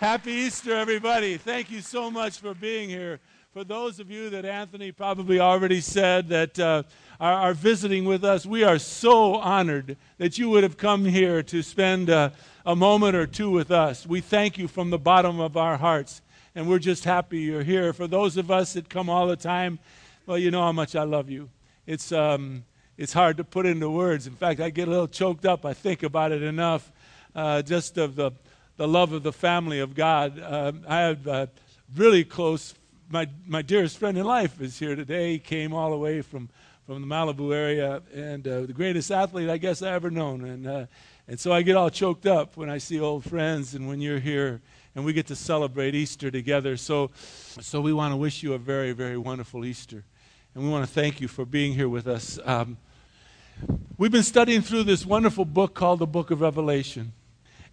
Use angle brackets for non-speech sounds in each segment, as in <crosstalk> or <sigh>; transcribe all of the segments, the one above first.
Happy Easter, everybody. Thank you so much for being here. For those of you that Anthony probably already said that uh, are, are, visiting with us, we are so honored that you would have come here to spend uh, a moment or two with us. We thank you from the bottom of our hearts, and we're just happy you're here. For those of us that come all the time, well, you know how much I love you. It's, um, it's hard to put into words. In fact, I get a little choked up. I think about it enough, uh, just of the the love of the family of God. Uh, I have uh, really close, my, my dearest friend in life is here today. He came all the way from, from the Malibu area and uh, the greatest athlete I guess I ever known. And, uh, and so I get all choked up when I see old friends and when you're here and we get to celebrate Easter together. So, so we want to wish you a very, very wonderful Easter. And we want to thank you for being here with us. Um, we've been studying through this wonderful book called the Book of Revelation.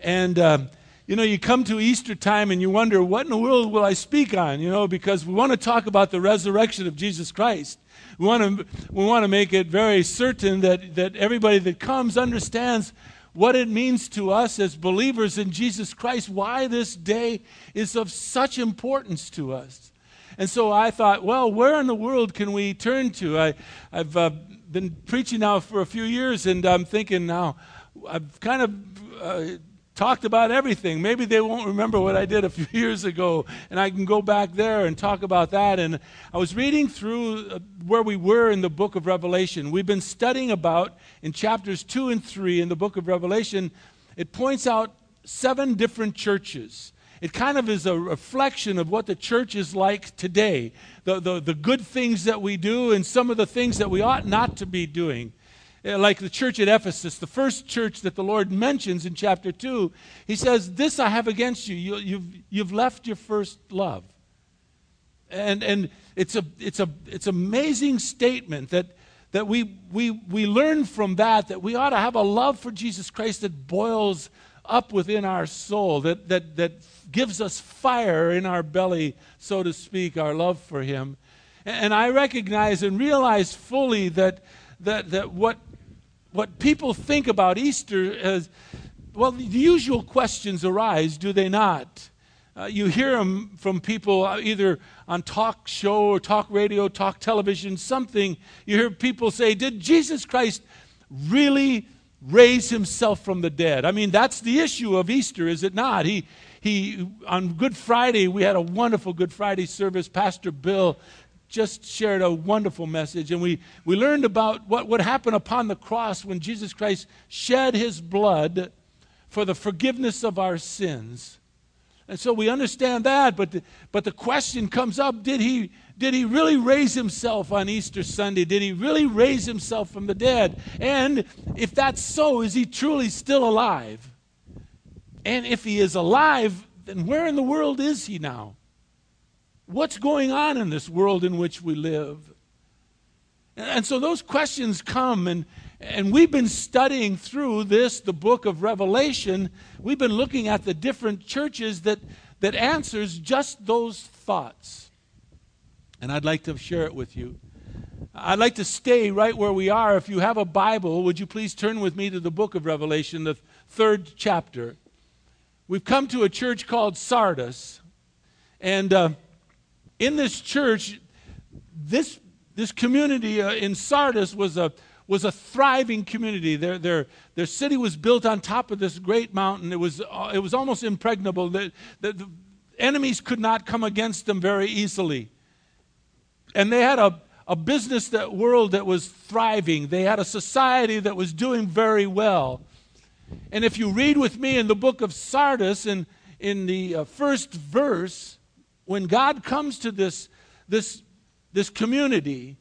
And um, you know, you come to Easter time and you wonder, what in the world will I speak on? You know, because we want to talk about the resurrection of Jesus Christ. We want to, we want to make it very certain that, that everybody that comes understands what it means to us as believers in Jesus Christ, why this day is of such importance to us. And so I thought, well, where in the world can we turn to? I, have uh, been preaching now for a few years, and I'm thinking now, I've kind of uh, talked about everything. Maybe they won't remember what I did a <laughs> few years ago, and I can go back there and talk about that. And I was reading through uh, where we were in the book of Revelation. We've been studying about in chapters 2 and 3 in the book of Revelation, it points out seven different churches. It kind of is a reflection of what the church is like today, the, the, the good things that we do and some of the things that we ought not to be doing. Uh, like the church at Ephesus, the first church that the Lord mentions in chapter 2, he says, This I have against you. you have you've, you've left your first love. And, and it's, a, it's, a, it's amazing statement that, that we, we, we learn from that that we ought to have a love for Jesus Christ that boils up within our soul, that, that, that gives us fire in our belly, so to speak, our love for Him. And I recognize and realize fully that, that, that what what people think about Easter is well, the usual questions arise, do they not? Uh, you hear them from people uh, either on talk show or talk radio, talk television, something. You hear people say, Did Jesus Christ really raise himself from the dead? I mean, that's the issue of Easter, is it not? He, he, on Good Friday, we had a wonderful Good Friday service. Pastor Bill just shared a wonderful message, and we, we learned about what would happen upon the cross when Jesus Christ shed his blood for the forgiveness of our sins. And so we understand that, but the, but the question comes up did he, did he really raise himself on Easter Sunday? Did he really raise himself from the dead? And if that's so, is he truly still alive? And if he is alive, then where in the world is he now? What's going on in this world in which we live? And so those questions come, and, and we've been studying through this, the book of Revelation. We've been looking at the different churches that, that answers just those thoughts. And I'd like to share it with you. I'd like to stay right where we are. If you have a Bible, would you please turn with me to the book of Revelation, the third chapter? We've come to a church called Sardis. And. Uh, in this church, this, this community uh, in Sardis was a, was a thriving community. Their, their, their city was built on top of this great mountain. It was, uh, it was almost impregnable. The, the, the enemies could not come against them very easily. And they had a, a business that world that was thriving. They had a society that was doing very well. And if you read with me in the book of Sardis, in, in the uh, first verse, when God comes to this, this, this community,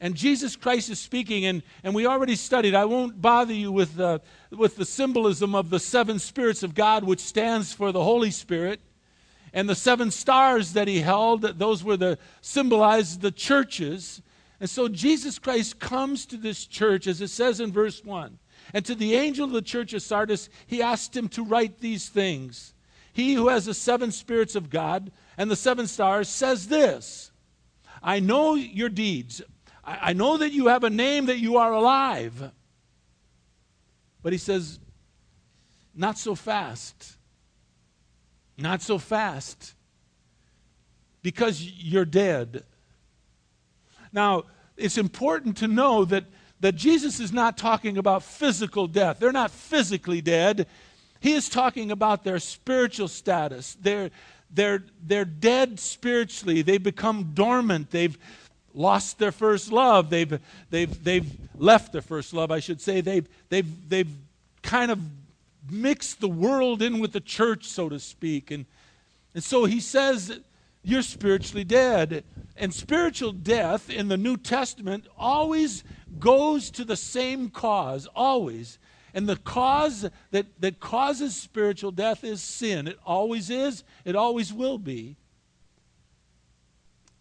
and Jesus Christ is speaking, and, and we already studied, I won't bother you with the, with the symbolism of the seven spirits of God, which stands for the Holy Spirit, and the seven stars that he held, those were the symbolized the churches. And so Jesus Christ comes to this church, as it says in verse 1. And to the angel of the church of Sardis, he asked him to write these things. He who has the seven spirits of God and the seven stars says this I know your deeds. I, I know that you have a name, that you are alive. But he says, Not so fast. Not so fast. Because you're dead. Now, it's important to know that, that Jesus is not talking about physical death. They're not physically dead. He is talking about their spiritual status. They're, they're, they're dead spiritually. They become dormant. They've lost their first love. They've, they've, they've left their first love, I should say. They've, they've, they've kind of mixed the world in with the church, so to speak. And, and so he says, You're spiritually dead. And spiritual death in the New Testament always goes to the same cause, always. And the cause that, that causes spiritual death is sin. It always is, it always will be.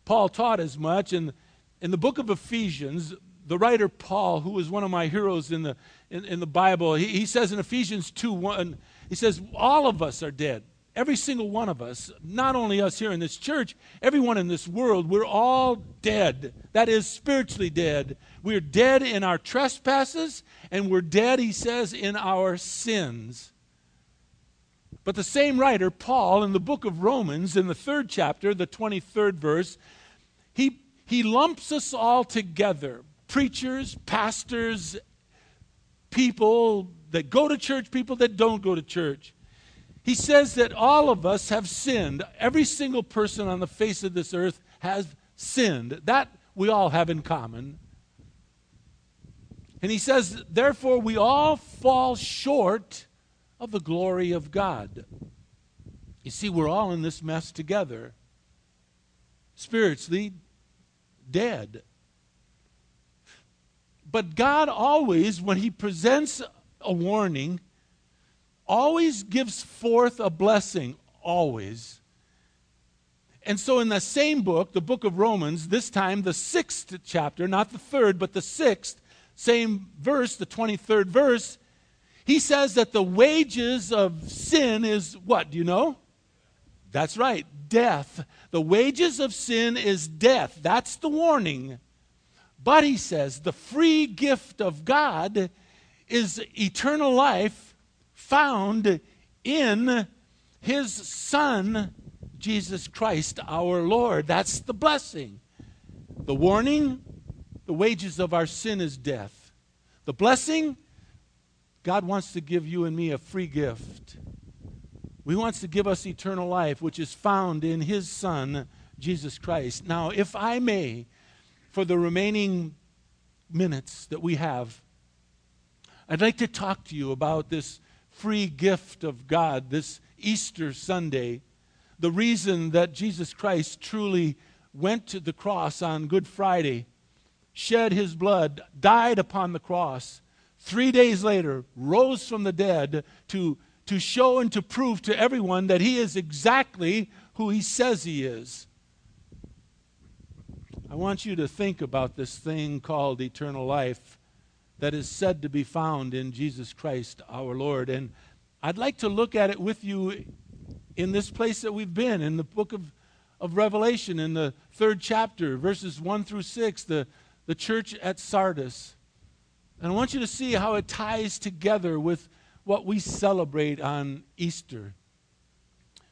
Paul taught as much, and in the book of Ephesians, the writer Paul, who is one of my heroes in the, in, in the Bible, he, he says in Ephesians 2 1, he says, All of us are dead. Every single one of us, not only us here in this church, everyone in this world, we're all dead. That is, spiritually dead. We're dead in our trespasses, and we're dead, he says, in our sins. But the same writer, Paul, in the book of Romans, in the third chapter, the 23rd verse, he, he lumps us all together preachers, pastors, people that go to church, people that don't go to church. He says that all of us have sinned. Every single person on the face of this earth has sinned. That we all have in common. And he says, therefore, we all fall short of the glory of God. You see, we're all in this mess together, spiritually dead. But God always, when He presents a warning, always gives forth a blessing, always. And so, in the same book, the book of Romans, this time the sixth chapter, not the third, but the sixth, same verse, the 23rd verse, he says that the wages of sin is what? Do you know? That's right, death. The wages of sin is death. That's the warning. But he says the free gift of God is eternal life found in his Son, Jesus Christ our Lord. That's the blessing. The warning, the wages of our sin is death. The blessing, God wants to give you and me a free gift. He wants to give us eternal life, which is found in His Son, Jesus Christ. Now, if I may, for the remaining minutes that we have, I'd like to talk to you about this free gift of God, this Easter Sunday. The reason that Jesus Christ truly went to the cross on Good Friday, shed his blood, died upon the cross, three days later, rose from the dead to, to show and to prove to everyone that he is exactly who he says he is. I want you to think about this thing called eternal life that is said to be found in Jesus Christ our Lord. And I'd like to look at it with you in this place that we've been, in the book of, of Revelation, in the third chapter, verses 1 through 6, the, the church at Sardis. And I want you to see how it ties together with what we celebrate on Easter.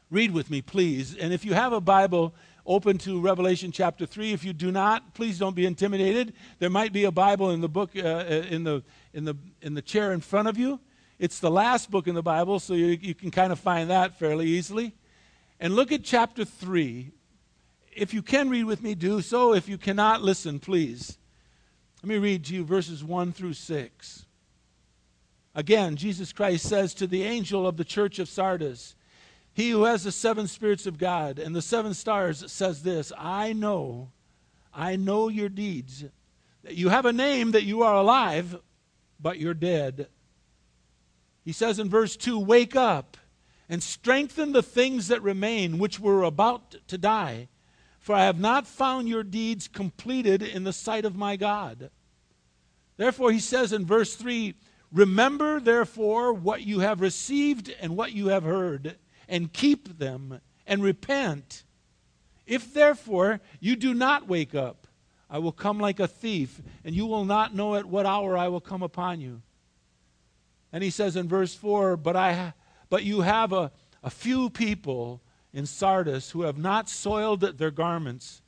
Read with me, please. And if you have a Bible, open to Revelation chapter 3. If you do not, please don't be intimidated. There might be a Bible in the book uh, uh in the in the in the chair in front of you. It's the last book in the Bible, so you, you can kind of find that fairly easily. And look at chapter 3. If you can read with me, do so. If you cannot, listen, please. Let me read to you verses 1 through 6. Again, Jesus Christ says to the angel of the church of Sardis, He who has the seven spirits of God and the seven stars says this I know, I know your deeds. That you have a name that you are alive, but you're dead. He says in verse 2 Wake up and strengthen the things that remain, which were about to die for I have not found your deeds completed in the sight of my God. Therefore, he says in verse 3 Remember, therefore, what you have received and what you have heard, and keep them, and repent. If therefore you do not wake up, I will come like a thief, and you will not know at what hour I will come upon you. And he says in verse 4 But, I, but you have a, a few people in Sardis who have not soiled their garments,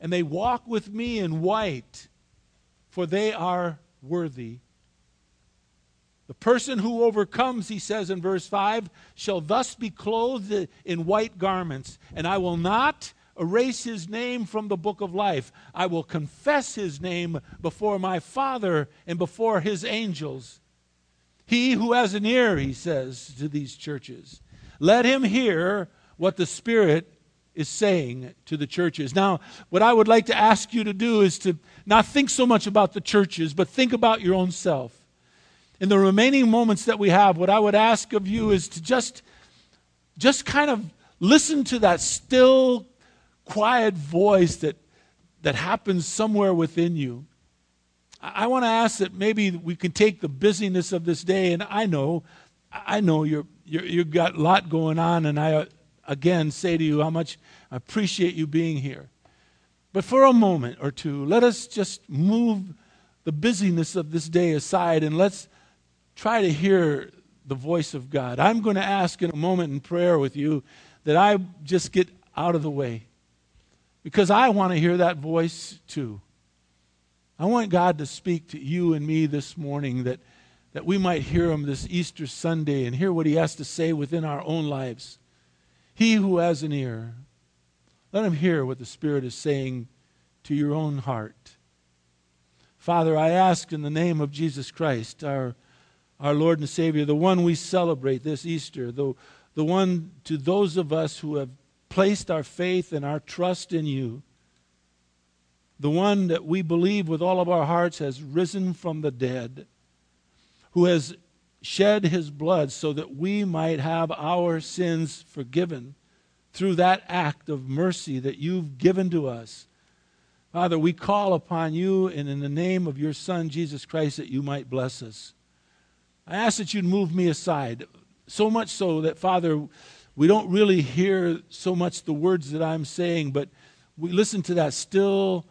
and they walk with me in white, for they are worthy. The person who overcomes, he says in verse 5, shall thus be clothed in white garments, and I will not erase his name from the book of life. I will confess his name before my Father and before his angels. He who has an ear, he says to these churches, let him hear what the Spirit is saying to the churches. Now, what I would like to ask you to do is to not think so much about the churches, but think about your own self. In the remaining moments that we have, what I would ask of you is to just, just kind of listen to that still, quiet voice that, that happens somewhere within you. I want to ask that maybe we can take the busyness of this day, and I know, I know you're, you're, you've got a lot going on, and I again say to you how much I appreciate you being here. But for a moment or two, let us just move the busyness of this day aside and let's try to hear the voice of God. I'm going to ask in a moment in prayer with you that I just get out of the way because I want to hear that voice too. I want God to speak to you and me this morning that, that we might hear Him this Easter Sunday and hear what He has to say within our own lives. He who has an ear, let him hear what the Spirit is saying to your own heart. Father, I ask in the name of Jesus Christ, our, our Lord and Savior, the one we celebrate this Easter, the, the one to those of us who have placed our faith and our trust in you the one that we believe with all of our hearts has risen from the dead, who has shed his blood so that we might have our sins forgiven through that act of mercy that you've given to us. Father, we call upon you and in the name of your Son, Jesus Christ, that you might bless us. I ask that you'd move me aside, so much so that, Father, we don't really hear so much the words that I'm saying, but we listen to that still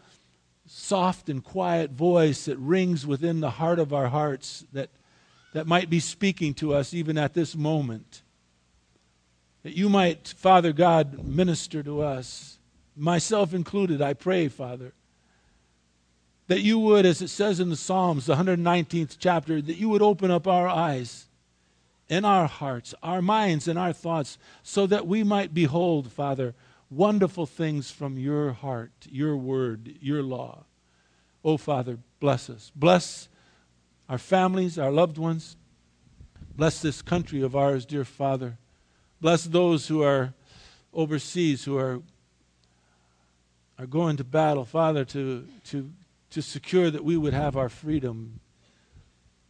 soft and quiet voice that rings within the heart of our hearts that, that might be speaking to us even at this moment. That you might, Father God, minister to us, myself included, I pray, Father. That you would, as it says in the Psalms, the 119th chapter, that you would open up our eyes and our hearts, our minds and our thoughts, so that we might behold, Father, wonderful things from your heart, your word, your law. Oh, Father, bless us. Bless our families, our loved ones. Bless this country of ours, dear Father. Bless those who are overseas, who are, are going to battle, Father, to, to, to secure that we would have our freedom.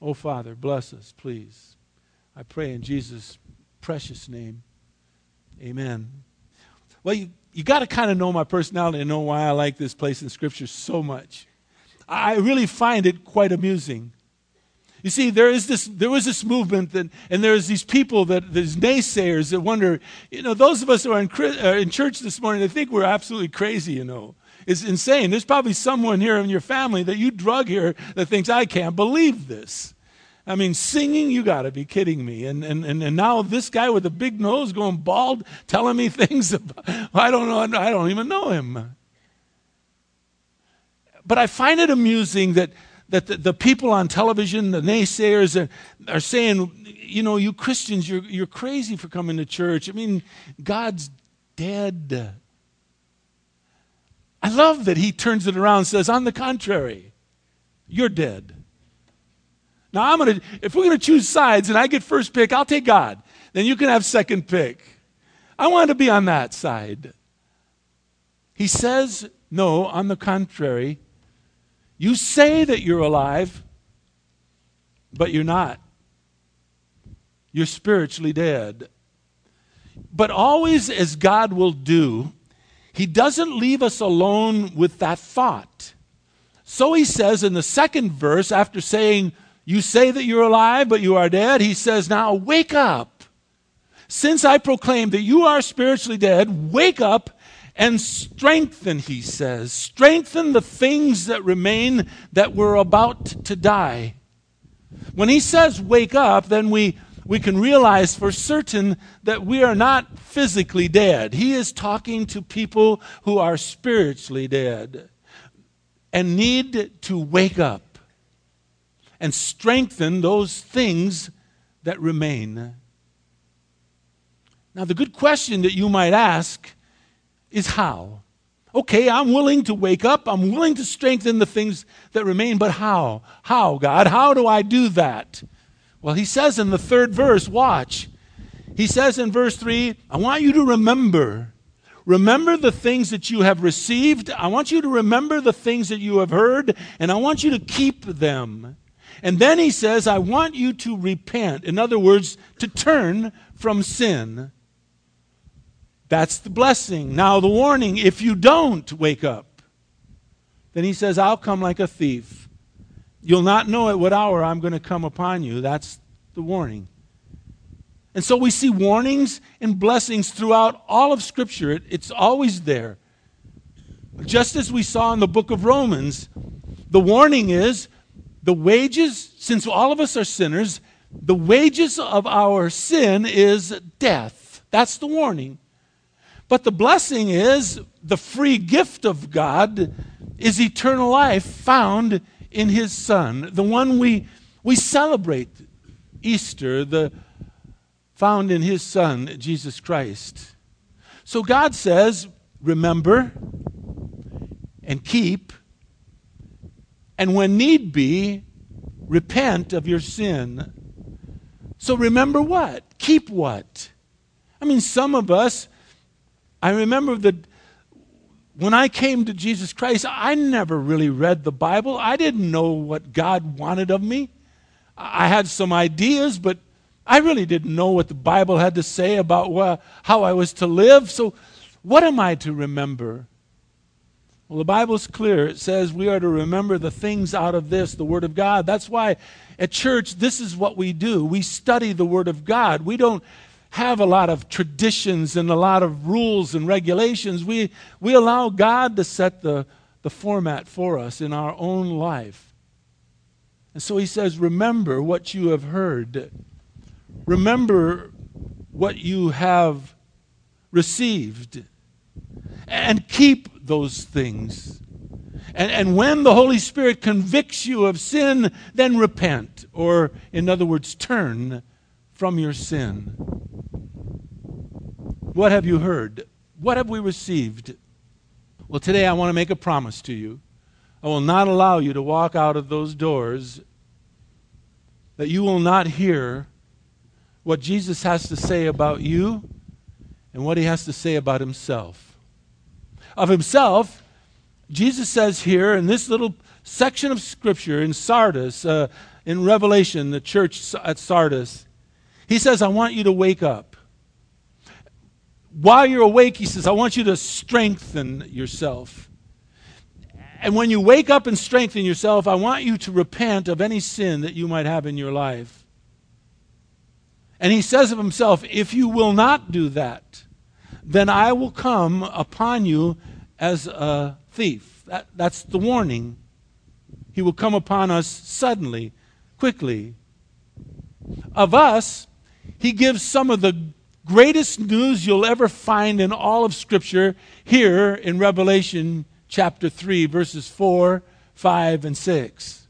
Oh, Father, bless us, please. I pray in Jesus' precious name. Amen. Well, you, you got to kind of know my personality and know why I like this place in Scripture so much. I really find it quite amusing. You see, there is this, there was this movement, that, and there's these people that, these naysayers that wonder, you know, those of us who are in, uh, in church this morning, they think we're absolutely crazy, you know. It's insane. There's probably someone here in your family that you drug here that thinks, I can't believe this. I mean, singing, you got to be kidding me. And, and, and, and now this guy with a big nose going bald telling me <laughs> things about, I don't know, I don't even know him. But I find it amusing that, that the, the people on television, the naysayers, are, are saying, you know, you Christians, you're, you're crazy for coming to church. I mean, God's dead. I love that he turns it around and says, on the contrary, you're dead. Now I'm gonna if we're gonna choose sides and I get first pick, I'll take God. Then you can have second pick. I want to be on that side. He says, no, on the contrary, you say that you're alive, but you're not. You're spiritually dead. But always, as God will do, He doesn't leave us alone with that thought. So He says in the second verse, after saying, you say that you're alive, but you are dead. He says, Now wake up. Since I proclaim that you are spiritually dead, wake up and strengthen, he says. Strengthen the things that remain that were about to die. When he says wake up, then we, we can realize for certain that we are not physically dead. He is talking to people who are spiritually dead and need to wake up and strengthen those things that remain. Now, the good question that you might ask is how? Okay, I'm willing to wake up. I'm willing to strengthen the things that remain, but how? How, God? How do I do that? Well, he says in the third verse, watch. He says in verse 3, I want you to remember. Remember the things that you have received. I want you to remember the things that you have heard, and I want you to keep them. And then he says, I want you to repent. In other words, to turn from sin. That's the blessing. Now, the warning if you don't wake up, then he says, I'll come like a thief. You'll not know at what hour I'm going to come upon you. That's the warning. And so we see warnings and blessings throughout all of Scripture. It, it's always there. Just as we saw in the book of Romans, the warning is the wages, since all of us are sinners, the wages of our sin is death. That's the warning. But the blessing is the free gift of God is eternal life found in his Son, the one we, we celebrate Easter, the found in his Son, Jesus Christ. So God says, remember and keep, and when need be, repent of your sin. So remember what? Keep what? I mean, some of us I remember that when I came to Jesus Christ, I never really read the Bible. I didn't know what God wanted of me. I had some ideas, but I really didn't know what the Bible had to say about how I was to live. So, what am I to remember? Well, the Bible's clear. It says we are to remember the things out of this, the Word of God. That's why at church, this is what we do. We study the Word of God. We don't have a lot of traditions and a lot of rules and regulations. We, we allow God to set the, the format for us in our own life. And so he says, Remember what you have heard. Remember what you have received. And keep those things. And, and when the Holy Spirit convicts you of sin, then repent, or in other words, turn from your sin. What have you heard? What have we received? Well, today I want to make a promise to you. I will not allow you to walk out of those doors that you will not hear what Jesus has to say about you and what he has to say about himself. Of himself, Jesus says here in this little section of Scripture in Sardis, uh, in Revelation, the church at Sardis, he says, I want you to wake up while you're awake, he says, I want you to strengthen yourself. And when you wake up and strengthen yourself, I want you to repent of any sin that you might have in your life. And he says of himself, If you will not do that, then I will come upon you as a thief. That, that's the warning. He will come upon us suddenly, quickly. Of us, he gives some of the greatest news you'll ever find in all of Scripture here in Revelation chapter 3, verses 4, 5, and 6.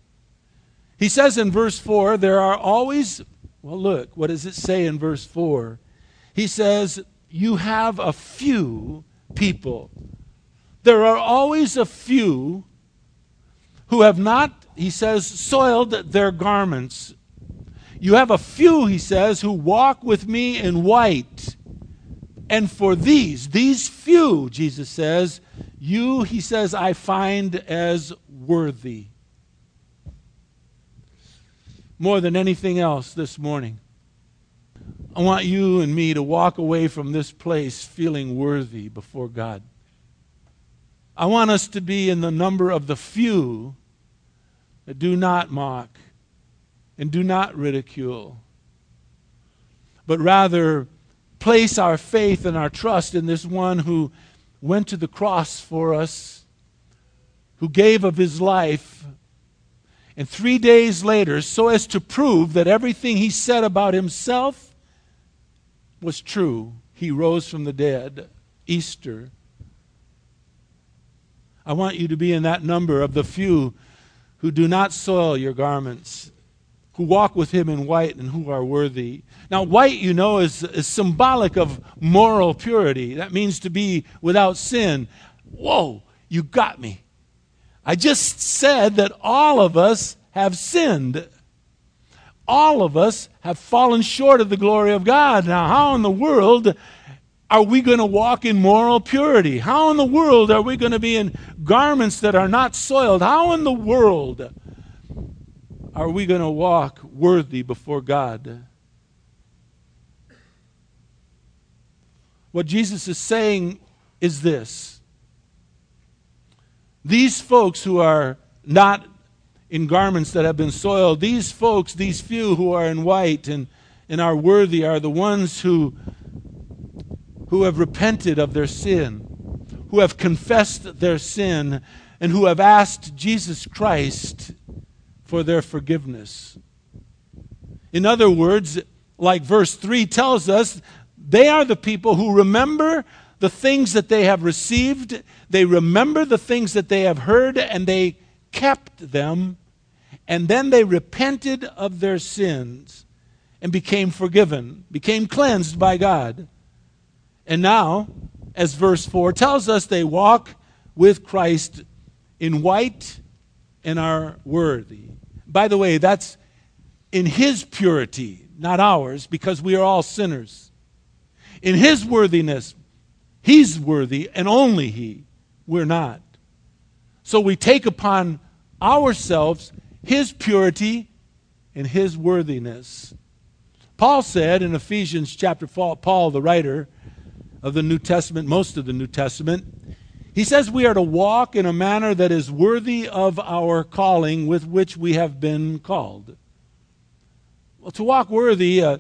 He says in verse 4, there are always, well, look, what does it say in verse 4? He says, You have a few people. There are always a few who have not, he says, soiled their garments you have a few, he says, who walk with me in white. And for these, these few, Jesus says, you, he says, I find as worthy. More than anything else this morning, I want you and me to walk away from this place feeling worthy before God. I want us to be in the number of the few that do not mock and do not ridicule, but rather place our faith and our trust in this one who went to the cross for us, who gave of his life And three days later, so as to prove that everything he said about himself was true, he rose from the dead. Easter. I want you to be in that number of the few who do not soil your garments, who walk with him in white and who are worthy. Now, white, you know, is, is symbolic of moral purity. That means to be without sin. Whoa, you got me. I just said that all of us have sinned. All of us have fallen short of the glory of God. Now, how in the world are we going to walk in moral purity? How in the world are we going to be in garments that are not soiled? How in the world are we going to walk worthy before God? What Jesus is saying is this these folks who are not in garments that have been soiled, these folks, these few who are in white and, and are worthy, are the ones who, who have repented of their sin, who have confessed their sin, and who have asked Jesus Christ for their forgiveness. In other words, like verse 3 tells us, they are the people who remember the things that they have received, they remember the things that they have heard, and they kept them, and then they repented of their sins and became forgiven, became cleansed by God. And now, as verse 4 tells us, they walk with Christ in white and are worthy. By the way, that's in His purity, not ours, because we are all sinners. In His worthiness, He's worthy, and only He. We're not. So we take upon ourselves His purity and His worthiness. Paul said in Ephesians chapter 4, Paul, the writer of the New Testament, most of the New Testament, he says we are to walk in a manner that is worthy of our calling with which we have been called. Well, to walk worthy, uh,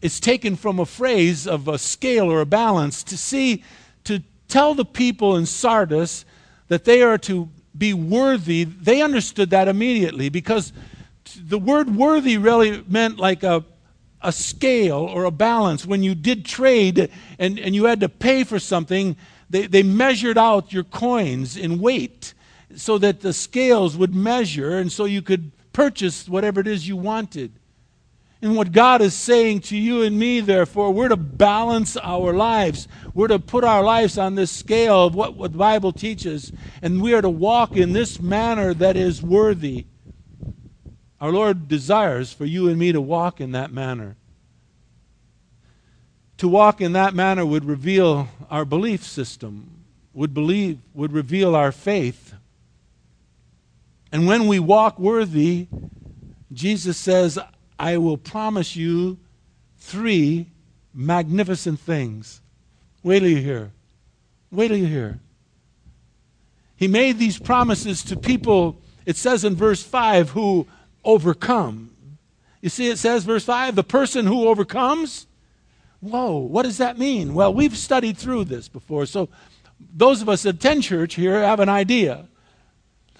it's taken from a phrase of a scale or a balance to see, to tell the people in Sardis that they are to be worthy. They understood that immediately because the word worthy really meant like a, a scale or a balance. When you did trade and, and you had to pay for something, they, they measured out your coins in weight so that the scales would measure and so you could purchase whatever it is you wanted. And what God is saying to you and me, therefore, we're to balance our lives. We're to put our lives on this scale of what, what the Bible teaches, and we are to walk in this manner that is worthy. Our Lord desires for you and me to walk in that manner. To walk in that manner would reveal our belief system, would believe, would reveal our faith. And when we walk worthy, Jesus says, I will promise you three magnificent things. Wait till you hear. Wait till you hear. He made these promises to people, it says in verse 5, who overcome. You see, it says, verse 5, the person who overcomes. Whoa, what does that mean? Well, we've studied through this before, so those of us at 10 Church here have an idea.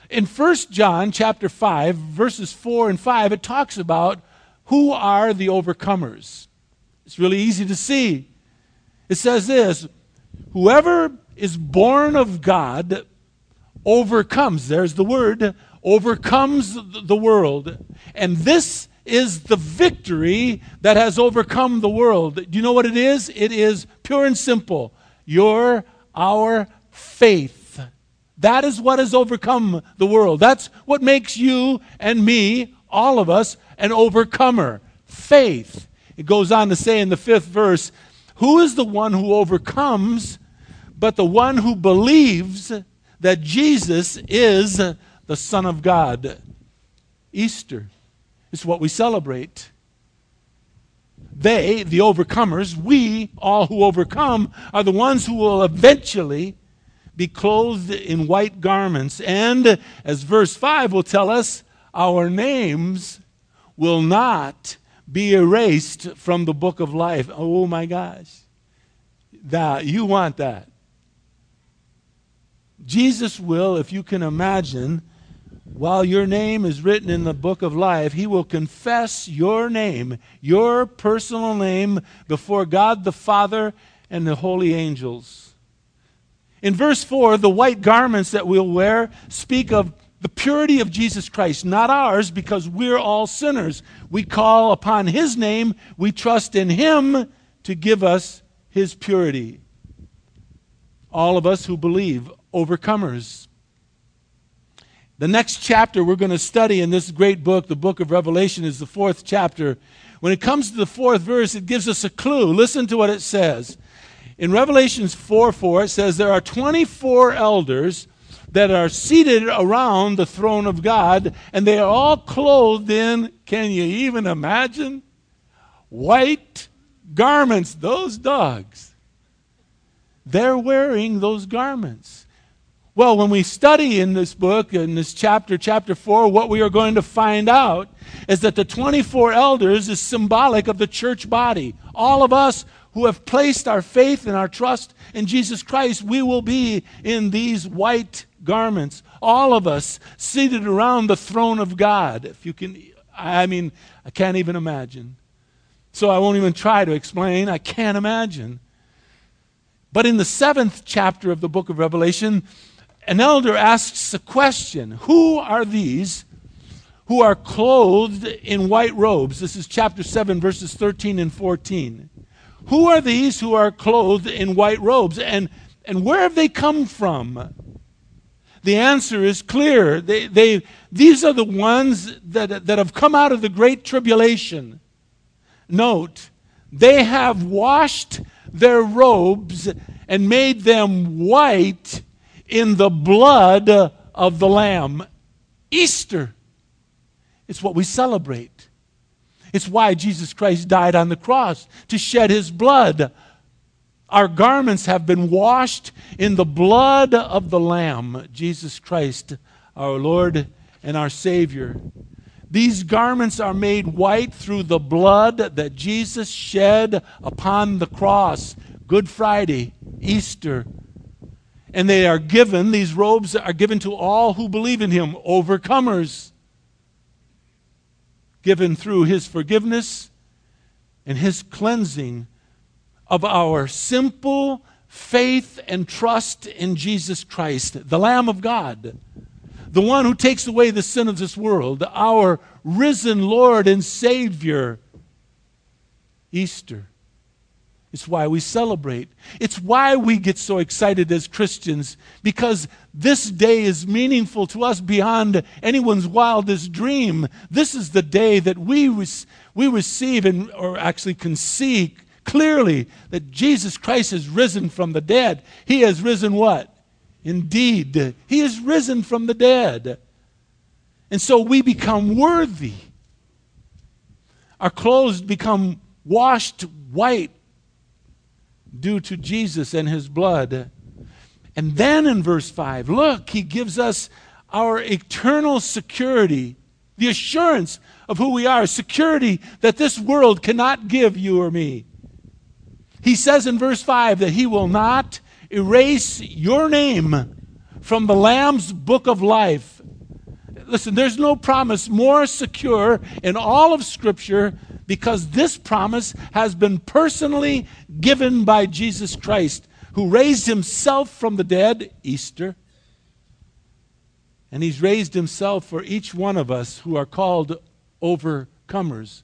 In 1 John chapter 5, verses 4 and 5, it talks about who are the overcomers? It's really easy to see. It says this Whoever is born of God overcomes, there's the word, overcomes the world. And this is the victory that has overcome the world. Do you know what it is? It is pure and simple your, our faith. That is what has overcome the world. That's what makes you and me, all of us, an overcomer. Faith. It goes on to say in the fifth verse, Who is the one who overcomes but the one who believes that Jesus is the Son of God? Easter is what we celebrate. They, the overcomers, we, all who overcome, are the ones who will eventually be clothed in white garments. And, as verse 5 will tell us, our names will not be erased from the book of life. Oh my gosh. That you want that. Jesus will, if you can imagine, while your name is written in the book of life, he will confess your name, your personal name, before God the Father and the holy angels. In verse 4, the white garments that we'll wear speak of the purity of Jesus Christ, not ours, because we're all sinners. We call upon his name, we trust in him to give us his purity. All of us who believe, overcomers. The next chapter we're going to study in this great book, the book of Revelation, is the fourth chapter. When it comes to the fourth verse, it gives us a clue. Listen to what it says. In Revelations 4 4, it says, There are 24 elders that are seated around the throne of God, and they are all clothed in, can you even imagine? White garments, those dogs. They're wearing those garments. Well, when we study in this book, in this chapter, chapter 4, what we are going to find out is that the 24 elders is symbolic of the church body. All of us who have placed our faith and our trust in Jesus Christ, we will be in these white garments. All of us seated around the throne of God. If you can, I mean, I can't even imagine. So I won't even try to explain. I can't imagine. But in the seventh chapter of the book of Revelation, an elder asks a question Who are these who are clothed in white robes? This is chapter 7, verses 13 and 14. Who are these who are clothed in white robes? And, and where have they come from? The answer is clear. They, they, these are the ones that, that have come out of the great tribulation. Note, they have washed their robes and made them white in the blood of the Lamb. Easter. It's what we celebrate. It's why Jesus Christ died on the cross, to shed his blood. Our garments have been washed in the blood of the Lamb, Jesus Christ, our Lord and our Savior. These garments are made white through the blood that Jesus shed upon the cross. Good Friday, Easter, and they are given, these robes are given to all who believe in him, overcomers. Given through his forgiveness and his cleansing of our simple faith and trust in Jesus Christ, the Lamb of God, the one who takes away the sin of this world, our risen Lord and Savior. Easter. It's why we celebrate. It's why we get so excited as Christians because this day is meaningful to us beyond anyone's wildest dream. This is the day that we, we receive and, or actually can see clearly that Jesus Christ has risen from the dead. He has risen what? Indeed, He has risen from the dead. And so we become worthy. Our clothes become washed white due to Jesus and his blood. And then in verse 5, look, he gives us our eternal security, the assurance of who we are, security that this world cannot give you or me. He says in verse 5 that he will not erase your name from the Lamb's book of life. Listen, there's no promise more secure in all of Scripture because this promise has been personally given by Jesus Christ, who raised himself from the dead, Easter. And he's raised himself for each one of us who are called overcomers,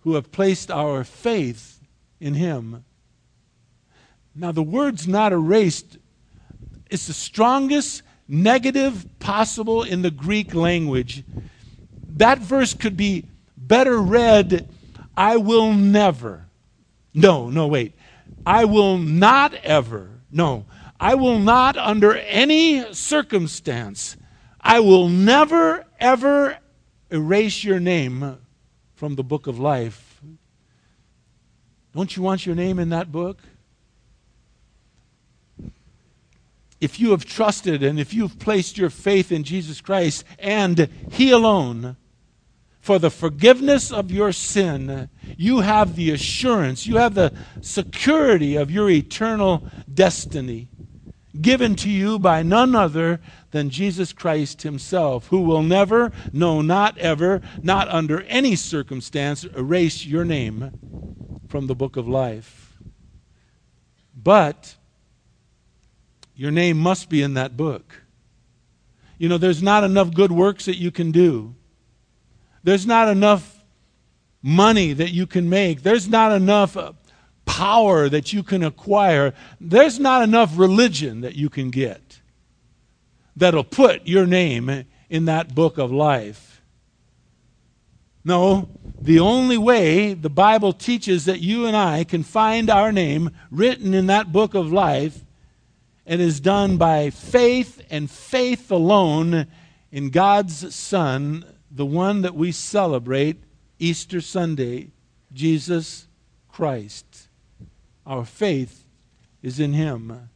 who have placed our faith in him. Now, the word's not erased, it's the strongest negative possible in the Greek language. That verse could be better read, I will never. No, no, wait. I will not ever. No, I will not under any circumstance. I will never, ever erase your name from the book of life. Don't you want your name in that book? If you have trusted and if you've placed your faith in Jesus Christ and He alone, for the forgiveness of your sin, you have the assurance, you have the security of your eternal destiny. given to you by none other than Jesus Christ Himself, who will never, no, not ever, not under any circumstance, erase your name from the book of life. But your name must be in that book. You know, there's not enough good works that you can do. There's not enough money that you can make. There's not enough uh, power that you can acquire. There's not enough religion that you can get that'll put your name in that book of life. No, the only way the Bible teaches that you and I can find our name written in that book of life and is done by faith and faith alone in God's Son, the one that we celebrate Easter Sunday, Jesus Christ. Our faith is in Him.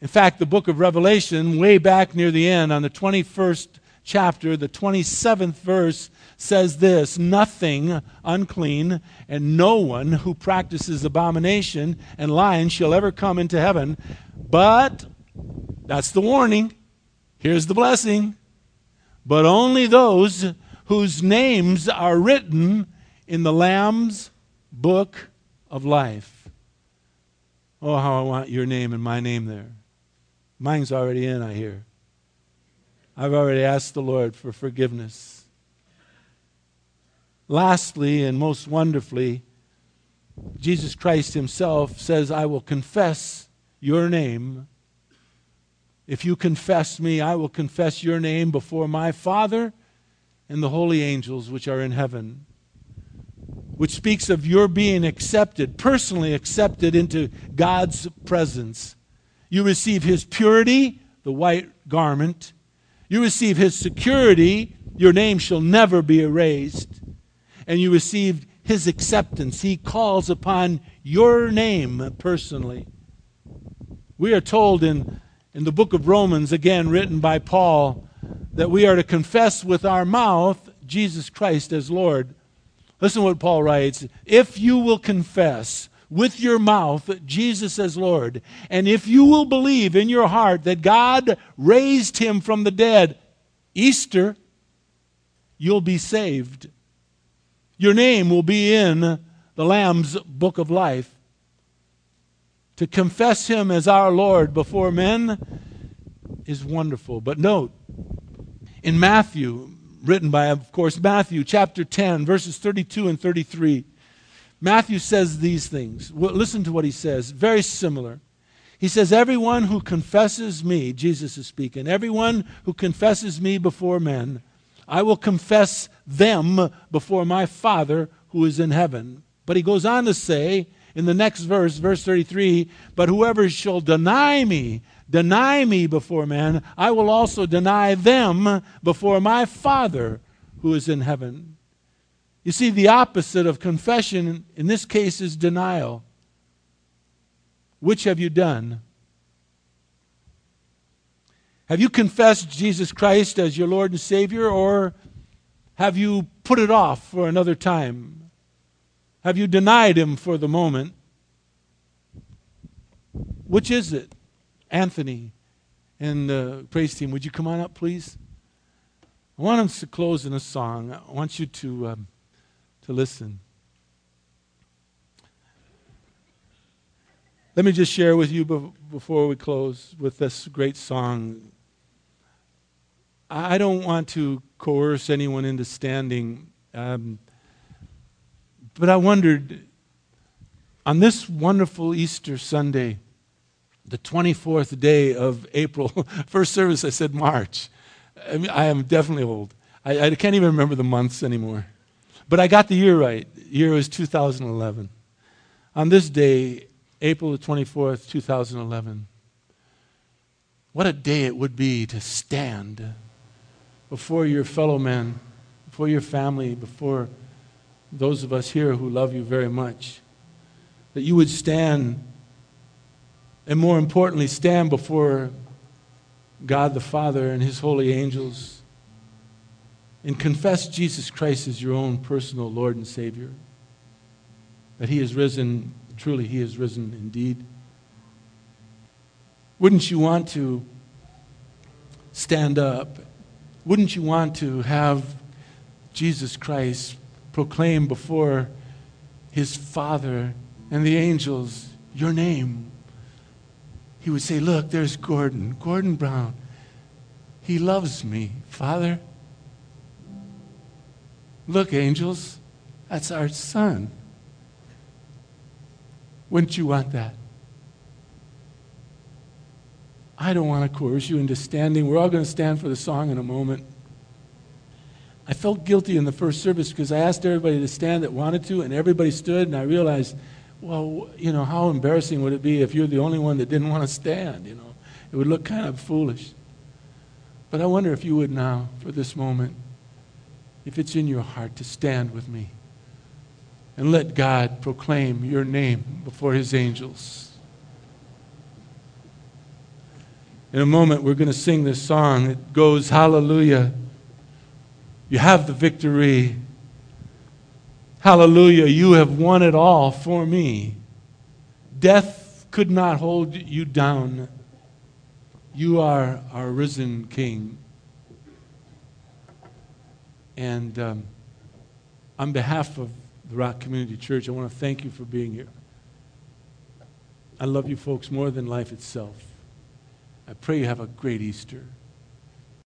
In fact, the book of Revelation, way back near the end, on the 21st chapter, the 27th verse, says this Nothing unclean and no one who practices abomination and lying shall ever come into heaven. But, that's the warning. Here's the blessing. But only those whose names are written in the Lamb's book of life. Oh, how I want your name and my name there. Mine's already in, I hear. I've already asked the Lord for forgiveness. Lastly, and most wonderfully, Jesus Christ Himself says, I will confess your name. If you confess me, I will confess your name before my Father and the holy angels which are in heaven, which speaks of your being accepted, personally accepted into God's presence. You receive His purity, the white garment. You receive His security, your name shall never be erased. And you receive His acceptance. He calls upon your name personally. We are told in, in the book of Romans, again written by Paul, that we are to confess with our mouth Jesus Christ as Lord. Listen to what Paul writes. If you will confess with your mouth Jesus as Lord, and if you will believe in your heart that God raised him from the dead, Easter, you'll be saved. Your name will be in the Lamb's book of life. To confess him as our Lord before men is wonderful. But note, in Matthew, written by, of course, Matthew chapter 10, verses 32 and 33. Matthew says these things. Listen to what he says. Very similar. He says, Everyone who confesses me, Jesus is speaking, everyone who confesses me before men, I will confess them before my Father who is in heaven. But he goes on to say in the next verse, verse 33, But whoever shall deny me deny me before men, I will also deny them before my Father who is in heaven. You see, the opposite of confession in this case is denial. Which have you done? Have you confessed Jesus Christ as your Lord and Savior, or have you put it off for another time? Have you denied Him for the moment? Which is it? Anthony and the praise team, would you come on up, please? I want us to close in a song. I want you to, um, to listen. Let me just share with you before we close with this great song. I don't want to coerce anyone into standing, um, but I wondered on this wonderful Easter Sunday the 24th day of April. <laughs> First service, I said March. I, mean, I am definitely old. I, I, can't even remember the months anymore. But I got the year right. The year was 2011. On this day, April the 24th, 2011, what a day it would be to stand before your fellow men, before your family, before those of us here who love you very much. That you would stand and more importantly, stand before God the Father and His holy angels and confess Jesus Christ as your own personal Lord and Savior. That He is risen, truly, He is risen indeed. Wouldn't you want to stand up? Wouldn't you want to have Jesus Christ proclaim before his Father and the angels your name? He would say, Look, there's Gordon, Gordon Brown. He loves me, Father. Look, angels, that's our son. Wouldn't you want that? I don't want to coerce you into standing. We're all going to stand for the song in a moment. I felt guilty in the first service because I asked everybody to stand that wanted to, and everybody stood, and I realized, well, you know, how embarrassing would it be if you're the only one that didn't want to stand, you know? It would look kind of foolish. But I wonder if you would now, for this moment, if it's in your heart to stand with me and let God proclaim your name before his angels. In a moment, we're going to sing this song. It goes, Hallelujah. You have the victory. Hallelujah. You have won it all for me. Death could not hold you down. You are our risen King. And um, on behalf of the Rock Community Church, I want to thank you for being here. I love you folks more than life itself. I pray you have a great Easter.